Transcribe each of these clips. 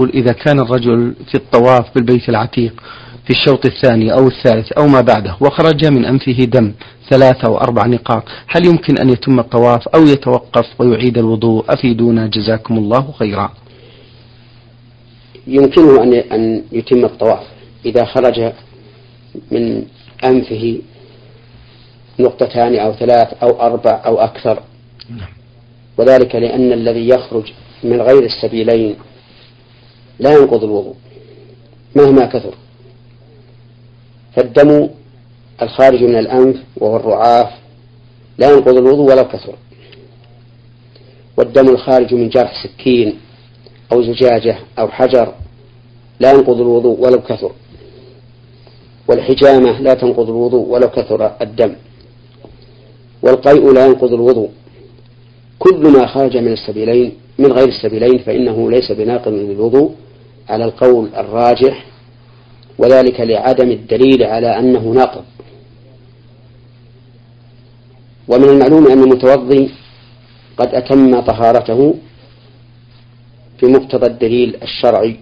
إذا كان الرجل في الطواف بالبيت العتيق في الشوط الثاني أو الثالث أو ما بعده وخرج من أنفه دم ثلاثة أو أربع نقاط هل يمكن أن يتم الطواف أو يتوقف ويعيد الوضوء؟ أفيدونا جزاكم الله خيرا. يمكنه أن أن يتم الطواف إذا خرج من أنفه نقطتان أو ثلاث أو أربع أو أكثر. نعم. وذلك لأن الذي يخرج من غير السبيلين لا ينقض الوضوء مهما كثر. فالدم الخارج من الأنف وهو الرعاف لا ينقض الوضوء ولو كثر. والدم الخارج من جرح سكين أو زجاجة أو حجر لا ينقض الوضوء ولو كثر. والحجامة لا تنقض الوضوء ولو كثر الدم. والقيء لا ينقض الوضوء. كل ما خرج من السبيلين من غير السبيلين فإنه ليس بناقض للوضوء على القول الراجح وذلك لعدم الدليل على أنه ناقض. ومن المعلوم أن المتوضي قد أتم طهارته بمقتضى الدليل الشرعي.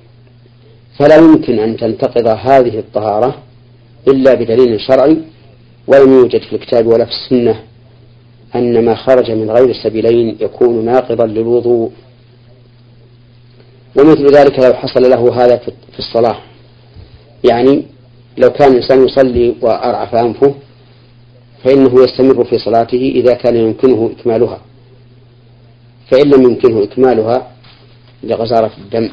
فلا يمكن أن تنتقض هذه الطهارة إلا بدليل شرعي ولم يوجد في الكتاب ولا في السنة أن ما خرج من غير السبيلين يكون ناقضا للوضوء. ومثل ذلك لو حصل له هذا في الصلاة. يعني لو كان الإنسان يصلي وأرعف أنفه فإنه يستمر في صلاته إذا كان يمكنه إكمالها. فإن لم يمكنه إكمالها لغزارة الدم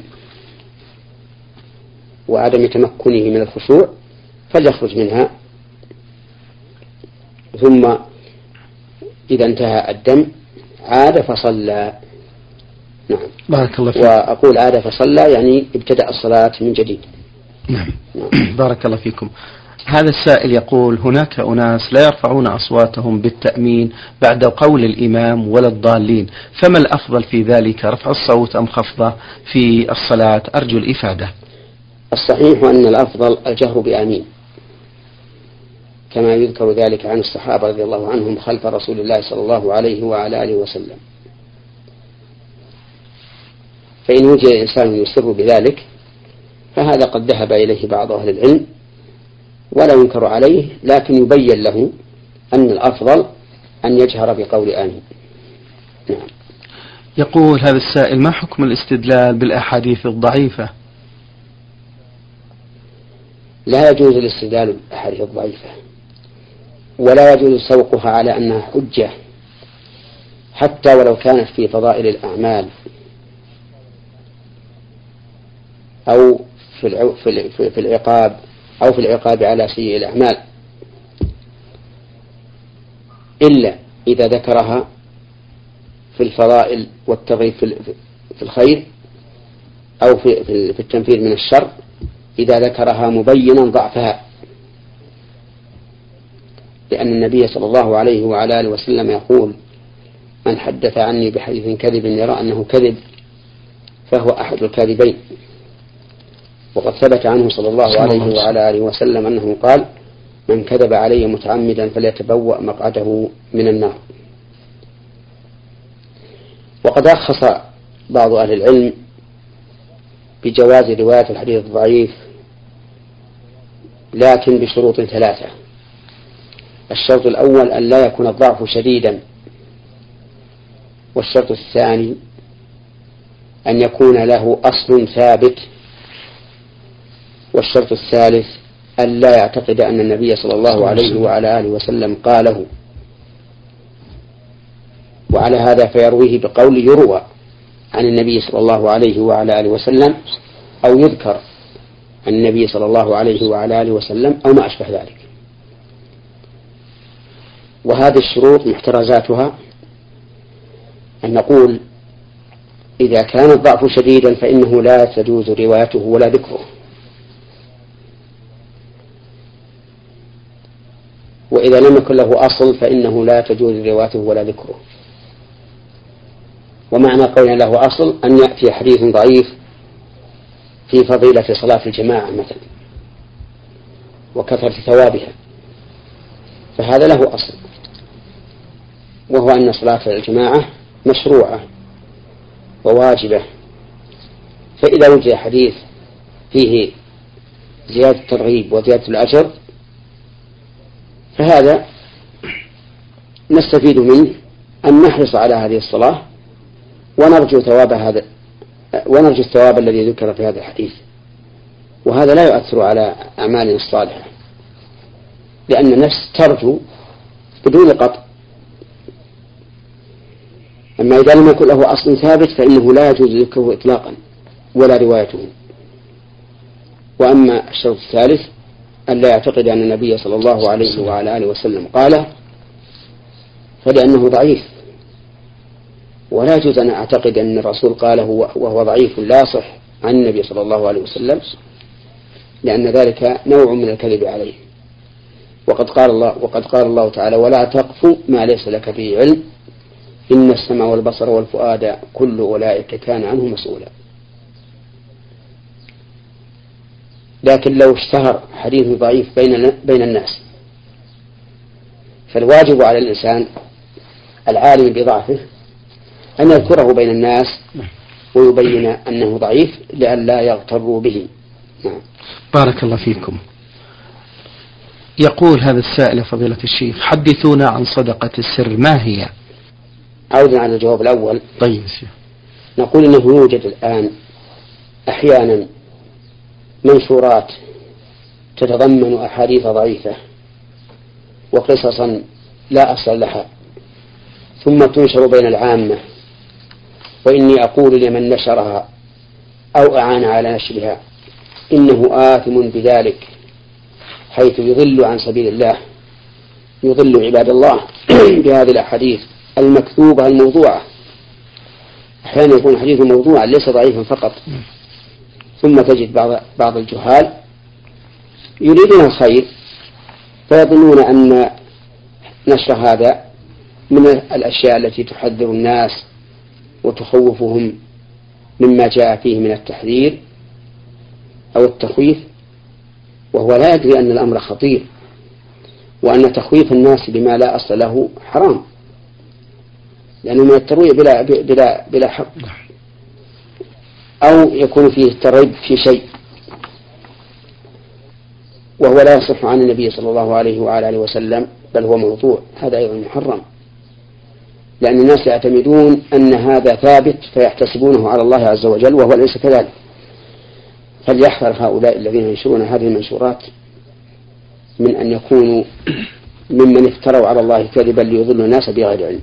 وعدم تمكنه من الخشوع فليخرج منها. ثم إذا انتهى الدم عاد فصلى. نعم. بارك الله فيك. وأقول عاد فصلى يعني ابتدأ الصلاة من جديد. نعم, نعم. بارك الله فيكم. هذا السائل يقول هناك أناس لا يرفعون أصواتهم بالتأمين بعد قول الإمام ولا الضالين. فما الأفضل في ذلك رفع الصوت أم خفضه في الصلاة؟ أرجو الإفادة. الصحيح أن الأفضل الجهر بآمين. كما يذكر ذلك عن الصحابة رضي الله عنهم خلف رسول الله صلى الله عليه وعلى آله وسلم. فإن وجد إنسان يسر بذلك فهذا قد ذهب إليه بعض أهل العلم ولا ينكر عليه لكن يبين له أن الأفضل أن يجهر بقول آمين. نعم. يقول هذا السائل ما حكم الاستدلال بالأحاديث الضعيفة؟ لا يجوز الاستدلال بالأحاديث الضعيفة ولا يجوز سوقها على أنها حجة حتى ولو كانت في فضائل الأعمال. أو في في العقاب أو في العقاب على سيء الأعمال. إلا إذا ذكرها في الفضائل والترغيب في الخير أو في في التنفير من الشر إذا ذكرها مبينا ضعفها. لأن النبي صلى الله عليه وعلى آله وسلم يقول من حدث عني بحديث كذب يرى أنه كذب فهو أحد الكاذبين. وقد ثبت عنه صلى الله عليه وعلى آله وسلم أنه قال من كذب علي متعمدا فليتبوأ مقعده من النار. وقد رخص بعض أهل العلم بجواز رواية الحديث الضعيف لكن بشروط ثلاثة. الشرط الأول أن لا يكون الضعف شديدا والشرط الثاني أن يكون له أصل ثابت والشرط الثالث أن لا يعتقد أن النبي صلى الله عليه وعلى آله وسلم قاله. وعلى هذا فيرويه بقول يروى عن النبي صلى الله عليه وعلى آله وسلم أو يذكر عن النبي صلى الله عليه وعلى آله وسلم أو ما أشبه ذلك. وهذه الشروط محترزاتها أن نقول إذا كان الضعف شديدا فإنه لا تجوز روايته ولا ذكره. وإذا لم يكن له أصل فإنه لا تجوز روايته ولا ذكره. ومعنى قول له أصل أن يأتي حديث ضعيف في فضيلة صلاة الجماعة مثلا وكثرة ثوابها. فهذا له أصل وهو أن صلاة الجماعة مشروعة وواجبة. فإذا وجد حديث فيه زيادة الترغيب وزيادة الأجر فهذا نستفيد منه أن نحرص على هذه الصلاة ونرجو ثواب هذا ونرجو الثواب الذي ذكر في هذا الحديث. وهذا لا يؤثر على أعمالنا الصالحة لأن النفس ترجو بدون قطع. أما إذا لم يكن له أصل ثابت فإنه لا يجوز ذكره إطلاقا ولا روايته. وأما الشرط الثالث أن لا يعتقد أن النبي صلى الله عليه وعلى آله وسلم قال فلأنه ضعيف. ولا يجوز أن أعتقد أن الرسول قاله وهو ضعيف لا يصح عن النبي صلى الله عليه وسلم لأن ذلك نوع من الكذب عليه. وقد قال الله وقد قال الله تعالى ولا تقف ما ليس لك به علم إن السمع والبصر والفؤاد كل أولئك كان عنه مسؤولا. لكن لو اشتهر حديث ضعيف بين بين الناس. فالواجب على الإنسان العالم بضعفه أن يذكره بين الناس ويبين أنه ضعيف لئلا يغتروا به. نعم. بارك الله فيكم. يقول هذا السائل فضيلة الشيخ حدثونا عن صدقة السر ما هي؟ عودا على الجواب الأول. طيب نقول إنه يوجد الآن أحيانا منشورات تتضمن أحاديث ضعيفة وقصصا لا أصل لها. ثم تنشر بين العامة. وإني أقول لمن نشرها أو أعان على نشرها إنه آثم بذلك حيث يضل عن سبيل الله يضل عباد الله بهذه الأحاديث المكتوبة الموضوعة. أحيانا يكون الحديث موضوعا ليس ضعيفا فقط. ثم تجد بعض بعض الجهال يريدون الخير فيظنون أن نشر هذا من الأشياء التي تحذر الناس وتخوفهم مما جاء فيه من التحذير أو التخويف وهو لا يدري أن الأمر خطير وأن تخويف الناس بما لا أصل له حرام لأنه من الترويع بلا بلا بلا حق. أو يكون فيه الترغيب في شيء. وهو لا يصح عن النبي صلى الله عليه وعلى آله وسلم بل هو موضوع. هذا أيضا محرم. لأن الناس يعتمدون أن هذا ثابت فيحتسبونه على الله عز وجل وهو ليس كذلك. فليحذر هؤلاء الذين ينشرون هذه المنشورات من أن يكونوا ممن افتروا على الله كذبا ليضلوا الناس بغير علم.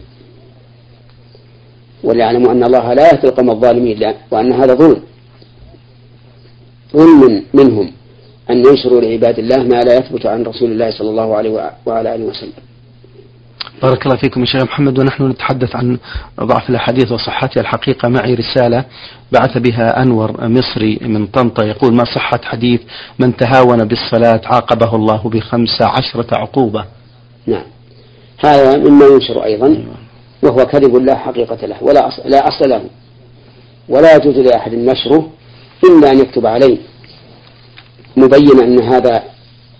وليعلموا أن الله لا يهدي القوم الظالمين وأن هذا ظلم. ظلم منهم أن ينشروا لعباد الله ما لا يثبت عن رسول الله صلى الله عليه وعلى آله وسلم. بارك الله فيكم يا شيخ محمد ونحن نتحدث عن ضعف الأحاديث وصحتها الحقيقة. معي رسالة بعث بها أنور مصري من طنطا يقول ما صحة حديث من تهاون بالصلاة عاقبه الله بخمس عشرة عقوبة؟ نعم. هذا مما ينشر أيضا. وهو كذب لا حقيقة له ولا أصل, لا أصل له. ولا يجوز لأحد نشره إلا أن يكتب عليه. مبين أن هذا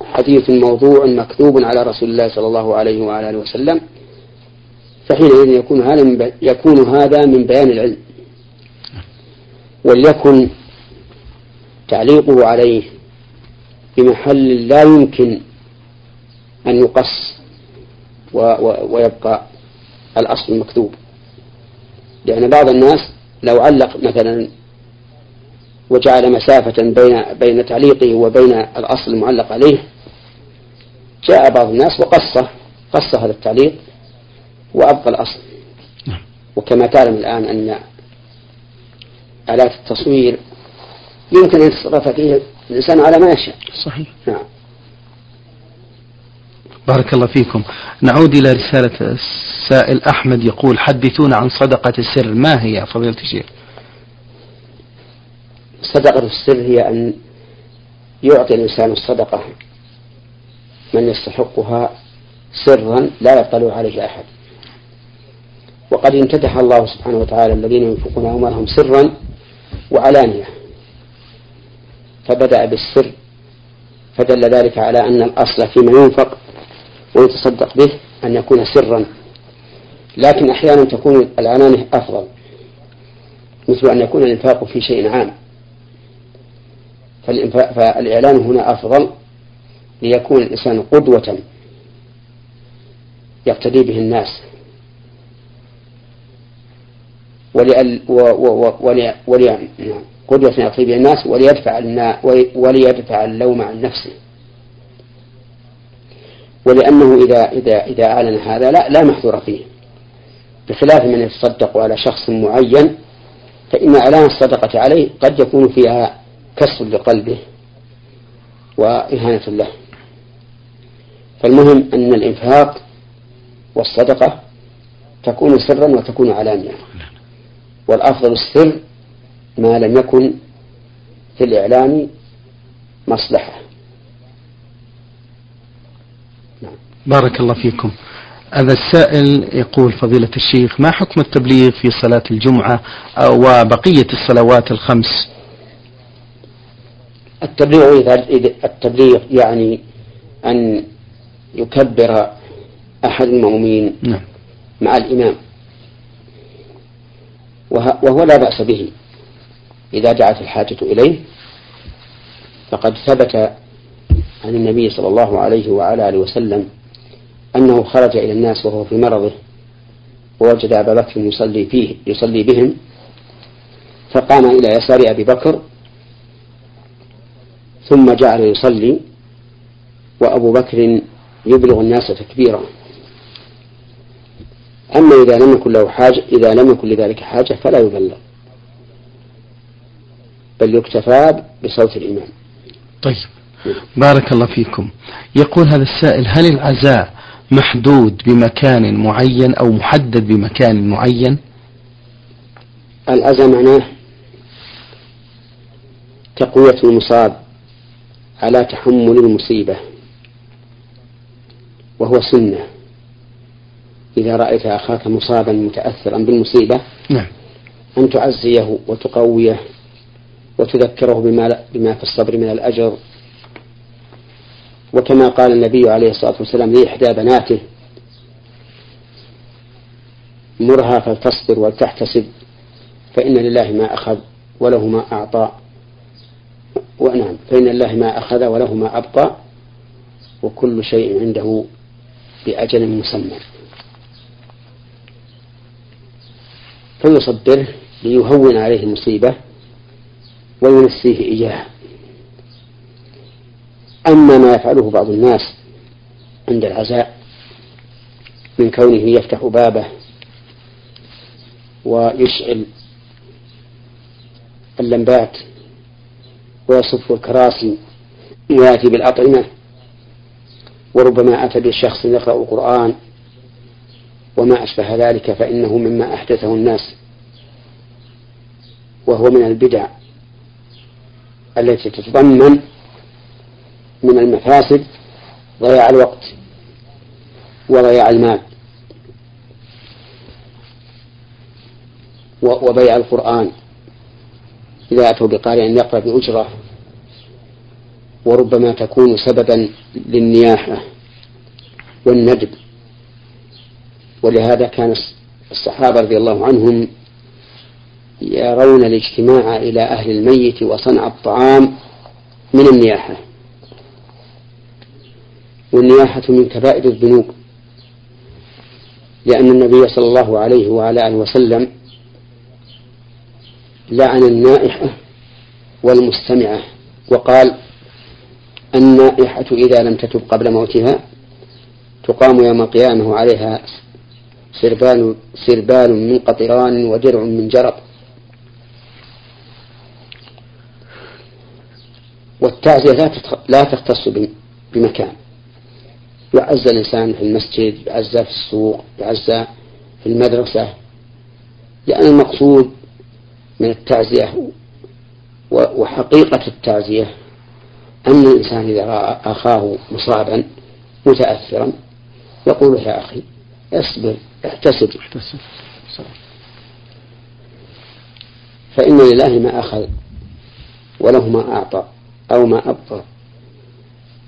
حديث موضوع مكتوب على رسول الله صلى الله عليه وعلى آله وسلم فحينئذ يكون هذا من يكون هذا من بيان العلم. وليكن تعليقه عليه بمحل لا يمكن أن يقص ويبقى. الأصل المكتوب. لأن بعض الناس لو علق مثلا وجعل مسافة بين بين تعليقه وبين الأصل المعلق عليه جاء بعض الناس وقصه قص هذا التعليق وأبقى الأصل. نعم. وكما تعلم الآن أن آلات التصوير يمكن أن يتصرف فيه الإنسان على ما يشاء. صحيح. نعم. بارك الله فيكم. نعود إلى رسالة السائل أحمد يقول حدثونا عن صدقة السر ما هي فضيلة الشيخ؟ صدقة السر هي أن يعطي الإنسان الصدقة. من يستحقها سرا لا يطلع عليه أحد. وقد امتدح الله سبحانه وتعالى الذين ينفقون أموالهم سرا وعلانية. فبدأ بالسر فدل ذلك على أن الأصل فيما ينفق ويتصدق به أن يكون سرا لكن أحيانا تكون العلانية أفضل مثل أن يكون الإنفاق في شيء عام. فالإعلان هنا أفضل ليكون الإنسان قدوة يقتدي به الناس. ولأل ولي قدوة يقتدي به الناس وليدفع وليدفع اللوم عن نفسه. ولأنه إذا إذا إذا أعلن هذا لا لا محذور فيه. بخلاف من يتصدق على شخص معين فإن إعلان الصدقة عليه قد يكون فيها كسر لقلبه وإهانة له. فالمهم أن الإنفاق والصدقة تكون سرا وتكون علانية. والأفضل السر ما لم يكن في الإعلان مصلحة. نعم. بارك الله فيكم هذا السائل يقول فضيلة الشيخ ما حكم التبليغ في صلاة الجمعة وبقية الصلوات الخمس التبليغ التبليغ يعني أن يكبر أحد المؤمنين نعم. مع الإمام وهو لا بأس به إذا دعت الحاجة إليه فقد ثبت عن النبي صلى الله عليه وعلى آله وسلم أنه خرج إلى الناس وهو في مرضه ووجد أبا بكر يصلي فيه يصلي بهم فقام إلى يسار أبي بكر ثم جعل يصلي وأبو بكر يبلغ الناس تكبيرا. أما إذا لم يكن له حاجة إذا لم يكن لذلك حاجة فلا يبلغ بل يكتفى بصوت الإمام طيب. بارك الله فيكم. يقول هذا السائل هل العزاء محدود بمكان معين أو محدد بمكان معين؟ العزاء معناه تقوية المصاب على تحمل المصيبة وهو سنة. إذا رأيت أخاك مصابا متأثرا بالمصيبة نعم. أن تعزيه وتقويه وتذكره بما, بما في الصبر من الأجر وكما قال النبي عليه الصلاة والسلام لإحدى بناته مرها فلتصبر ولتحتسب فإن لله ما أخذ وله ما أعطى. ونعم فإن لله ما أخذ وله ما أبقى وكل شيء عنده بأجل مسمى. فيصبره ليهون عليه المصيبة وينسيه إياها أما ما يفعله بعض الناس عند العزاء من كونه يفتح بابه ويشعل اللمبات ويصف الكراسي ويأتي بالأطعمة وربما أتى بشخص يقرأ القرآن وما أشبه ذلك فإنه مما أحدثه الناس وهو من البدع التي تتضمن من المفاسد ضياع الوقت وضياع المال وبيع القرآن إذا أتوا بقارئ يقرأ بأجرة وربما تكون سببا للنياحة والندب ولهذا كان الصحابة رضي الله عنهم يرون الاجتماع إلى أهل الميت وصنع الطعام من النياحة. والنياحة من كبائر الذنوب. لأن النبي صلى الله عليه وعلى آله وسلم لعن النائحة والمستمعة وقال النائحة إذا لم تتب قبل موتها تقام يوم القيامة عليها سربال سربال من قطران ودرع من جرب. والتعزية لا تختص بمكان. يعزى الإنسان في المسجد يعزى في السوق يعزى في المدرسة لأن المقصود من التعزية وحقيقة التعزية أن الإنسان إذا رأى أخاه مصابا متأثرا يقول يا أخي اصبر احتسب. احتسب. فإن لله ما أخذ وله ما أعطى أو ما أبقى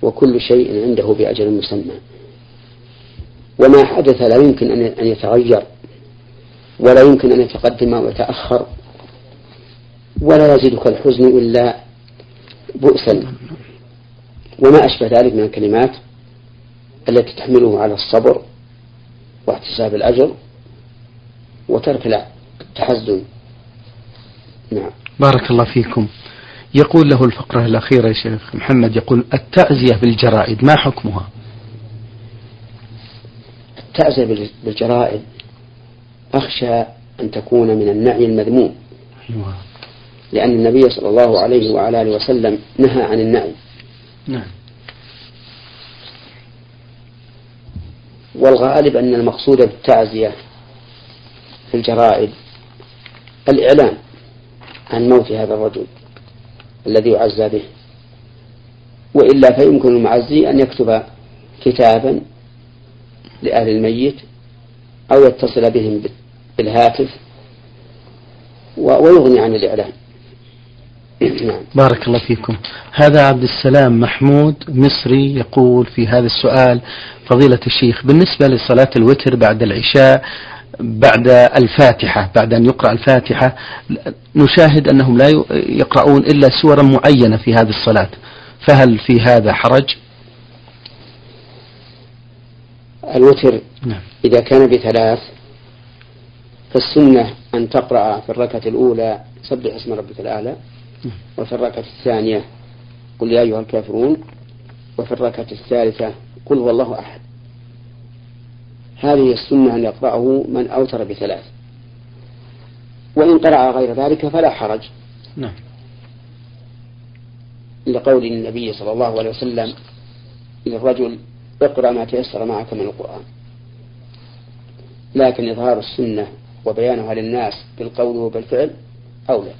وكل شيء عنده بأجل مسمى. وما حدث لا يمكن أن يتغير ولا يمكن أن يتقدم أو يتأخر ولا يزيدك الحزن إلا بؤسا. وما أشبه ذلك من الكلمات التي تحمله على الصبر واحتساب الأجر وترك التحزن. نعم. بارك الله فيكم. يقول له الفقرة الأخيرة يا شيخ محمد يقول التعزية بالجرائد ما حكمها؟ التعزية بالجرائد أخشى أن تكون من النعي المذموم. أيوة. لأن النبي صلى الله عليه وعلى آله وسلم نهى عن النعي. نعم. والغالب أن المقصود بالتعزية في الجرائد الإعلام عن موت هذا الرجل. الذي يعزى به. وإلا فيمكن المعزي أن يكتب كتابا لأهل الميت أو يتصل بهم بالهاتف ويغني عن الإعلام نعم. بارك الله فيكم. هذا عبد السلام محمود مصري يقول في هذا السؤال فضيلة الشيخ بالنسبة لصلاة الوتر بعد العشاء بعد الفاتحة بعد أن يقرأ الفاتحة نشاهد أنهم لا يقرؤون إلا سورا معينة في هذه الصلاة فهل في هذا حرج الوتر نعم. إذا كان بثلاث فالسنة أن تقرأ في الركعة الأولى سبح اسم ربك الأعلى نعم. وفي الركعة الثانية قل يا أيها الكافرون وفي الركعة الثالثة قل هو الله أحد هذه السنة أن يقرأه من أوتر بثلاث. وإن قرأ غير ذلك فلا حرج. نعم. لقول النبي صلى الله عليه وسلم للرجل اقرأ ما تيسر معك من القرآن. لكن إظهار السنة وبيانها للناس بالقول وبالفعل أولى.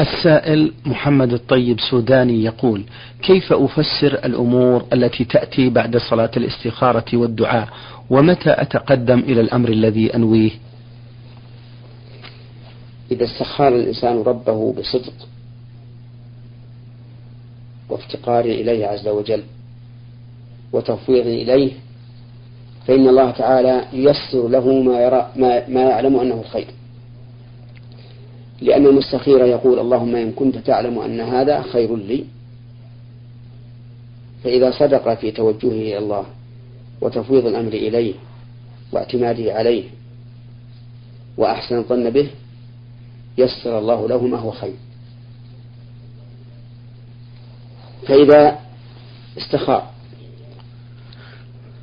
السائل محمد الطيب سوداني يقول كيف أفسر الأمور التي تأتي بعد صلاة الاستخارة والدعاء؟ ومتى أتقدم إلى الأمر الذي أنويه؟ إذا استخار الإنسان ربه بصدق وافتقار إليه عز وجل وتفويض إليه فإن الله تعالى ييسر له ما يرى ما, ما يعلم أنه خير لأن المستخير يقول اللهم إن كنت تعلم أن هذا خير لي فإذا صدق في توجهه إلى الله وتفويض الأمر إليه واعتماده عليه وأحسن الظن به يسر الله له ما هو خير. فإذا استخار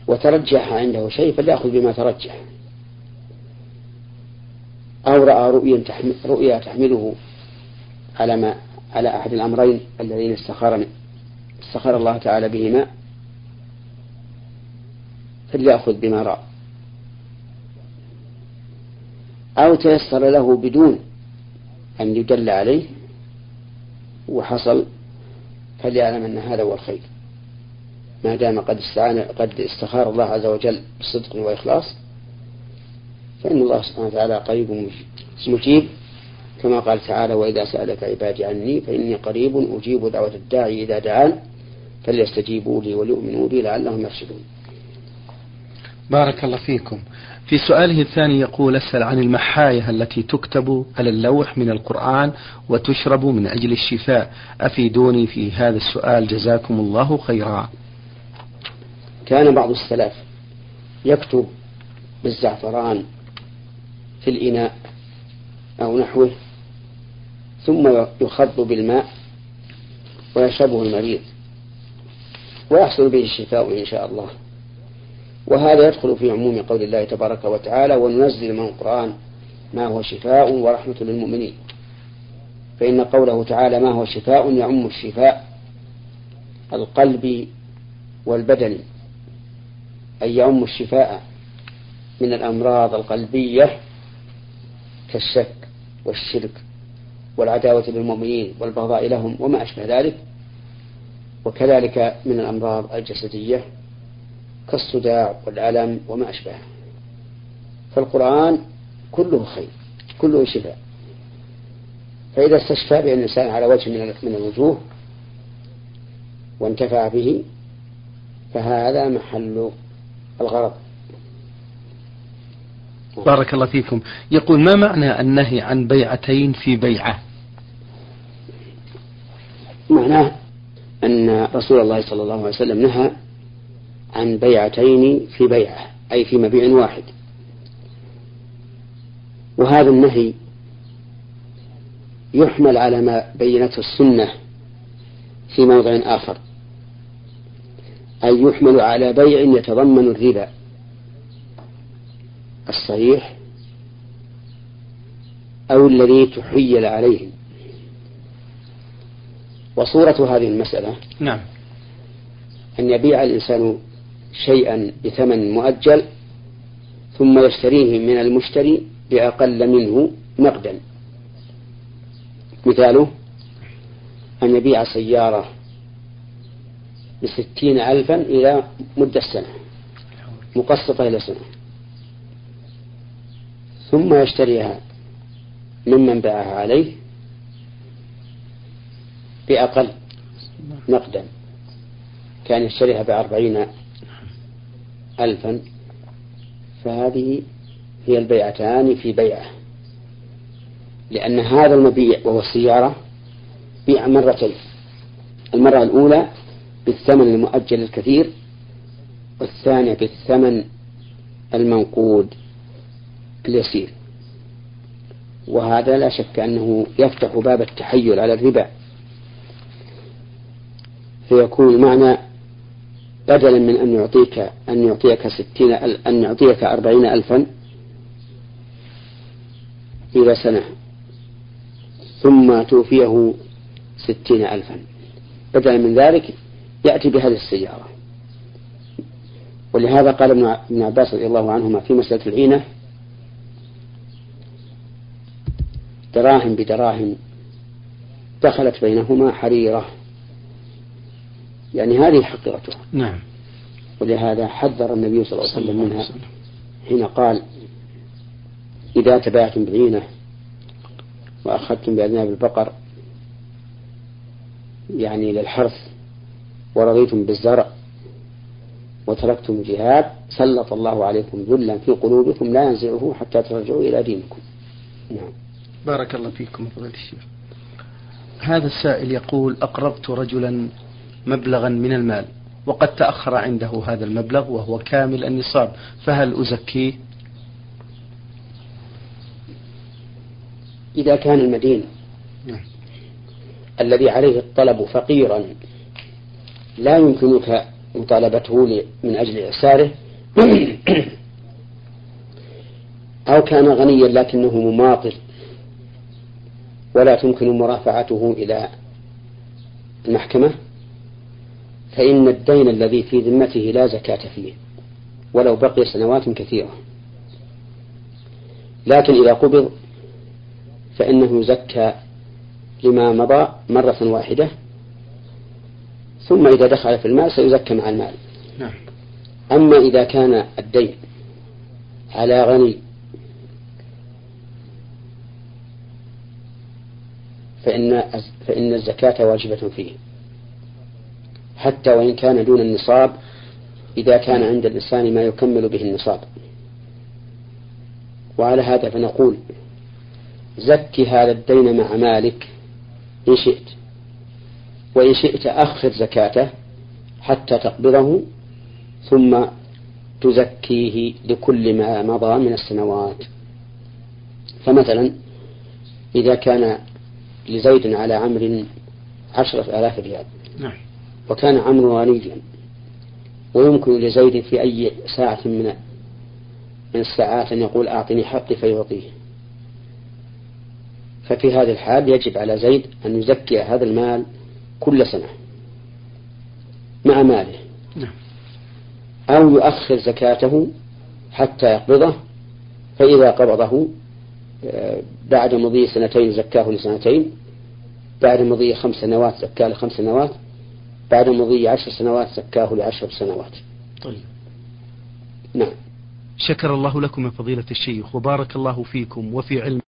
وترجح عنده شيء فليأخذ بما ترجح. أو رأى رؤيا تحمل رؤيا تحمله على ما على أحد الأمرين اللذين استخار استخار الله تعالى بهما فليأخذ بما رأى. أو تيسر له بدون أن يدل عليه وحصل فليعلم أن هذا هو الخير. ما دام قد استعان قد استخار الله عز وجل بصدق وإخلاص فإن الله سبحانه وتعالى قريب مجيب كما قال تعالى وإذا سألك عبادي عني فإني قريب أجيب دعوة الداعي إذا دعان فليستجيبوا لي وليؤمنوا بي لعلهم يرشدون. بارك الله فيكم. في سؤاله الثاني يقول أسأل عن المحاية التي تكتب على اللوح من القرآن وتشرب من أجل الشفاء. أفيدوني في هذا السؤال جزاكم الله خيرا. كان بعض السلف يكتب بالزعفران في الإناء أو نحوه ثم يخض بالماء ويشربه المريض ويحصل به الشفاء إن شاء الله. وهذا يدخل في عموم قول الله تبارك وتعالى وننزل من القرآن ما هو شفاء ورحمة للمؤمنين فإن قوله تعالى ما هو شفاء يعم الشفاء القلب والبدن أي يعم الشفاء من الأمراض القلبية كالشك والشرك والعداوة للمؤمنين والبغضاء لهم وما أشبه ذلك. وكذلك من الأمراض الجسدية كالصداع والألم وما أشبهه. فالقرآن كله خير كله شفاء. فإذا استشفى به الإنسان على وجه من الوجوه وانتفع به فهذا محل الغرض. بارك الله فيكم. يقول ما معنى النهي عن بيعتين في بيعة؟ معناه أن رسول الله صلى الله عليه وسلم نهى عن بيعتين في بيعة أي في مبيع واحد. وهذا النهي يحمل على ما بينته السنة في موضع آخر أي يحمل على بيع يتضمن الربا. الصحيح أو الذي تحيل عليه وصورة هذه المسألة نعم. أن يبيع الإنسان شيئا بثمن مؤجل ثم يشتريه من المشتري بأقل منه نقدا. مثاله أن يبيع سيارة بستين ألفا إلى مدة سنة مقسطة إلى سنة. ثم يشتريها ممن باعها عليه بأقل نقدا. كان يشتريها بأربعين ألفا. فهذه هي البيعتان في بيعة. لأن هذا المبيع وهو السيارة بيع مرتين. المرة الأولى بالثمن المؤجل الكثير والثانية بالثمن المنقود. اليسير. وهذا لا شك أنه يفتح باب التحيل على الربا. فيكون المعنى بدلا من أن يعطيك أن يعطيك ستين أن يعطيك أربعين ألفا إلى سنة ثم توفيه ستين ألفا. بدلا من ذلك يأتي بهذه السيارة. ولهذا قال ابن عباس رضي الله عنهما في مسألة العينة دراهم بدراهم دخلت بينهما حريرة. يعني هذه حقيقتها نعم. ولهذا حذر النبي صلى الله عليه وسلم منها. حين قال إذا تبعتم بعينة وأخذتم بأذناب البقر يعني للحرث ورضيتم بالزرع وتركتم الجهاد سلط الله عليكم ذلا في قلوبكم لا ينزعه حتى ترجعوا إلى دينكم. نعم. بارك الله فيكم فضيلة الشيخ. هذا السائل يقول أقربت رجلا مبلغا من المال وقد تأخر عنده هذا المبلغ وهو كامل النصاب فهل أزكيه إذا كان المدين نعم. الذي عليه الطلب فقيرا لا يمكنك مطالبته من أجل إعساره أو كان غنيا لكنه مماطل. ولا تمكن مرافعته إلى المحكمة فإن الدين الذي في ذمته لا زكاة فيه ولو بقي سنوات كثيرة لكن إذا قبض فإنه يزكى لما مضى مرة واحدة ثم إذا دخل في المال سيزكى مع المال نعم. أما إذا كان الدين على غني فإن فإن الزكاة واجبة فيه. حتى وإن كان دون النصاب إذا كان عند الإنسان ما يكمل به النصاب. وعلى هذا فنقول زكي هذا الدين مع مالك إن شئت. وإن شئت أخر زكاته حتى تقبضه ثم تزكيه لكل ما مضى من السنوات. فمثلا إذا كان لزيد على عمر عشرة آلاف ريال نعم. وكان عمرو غنيا ويمكن لزيد في أي ساعة من من الساعات أن يقول أعطني حقي فيعطيه ففي هذه الحال يجب على زيد أن يزكي هذا المال كل سنة مع ماله نعم. أو يؤخر زكاته حتى يقبضه فإذا قبضه بعد مضي سنتين زكاه لسنتين بعد مضي خمس سنوات زكاه لخمس سنوات بعد مضي عشر سنوات زكاه لعشر سنوات. طيب. نعم. شكر الله لكم يا فضيلة الشيخ وبارك الله فيكم وفي علم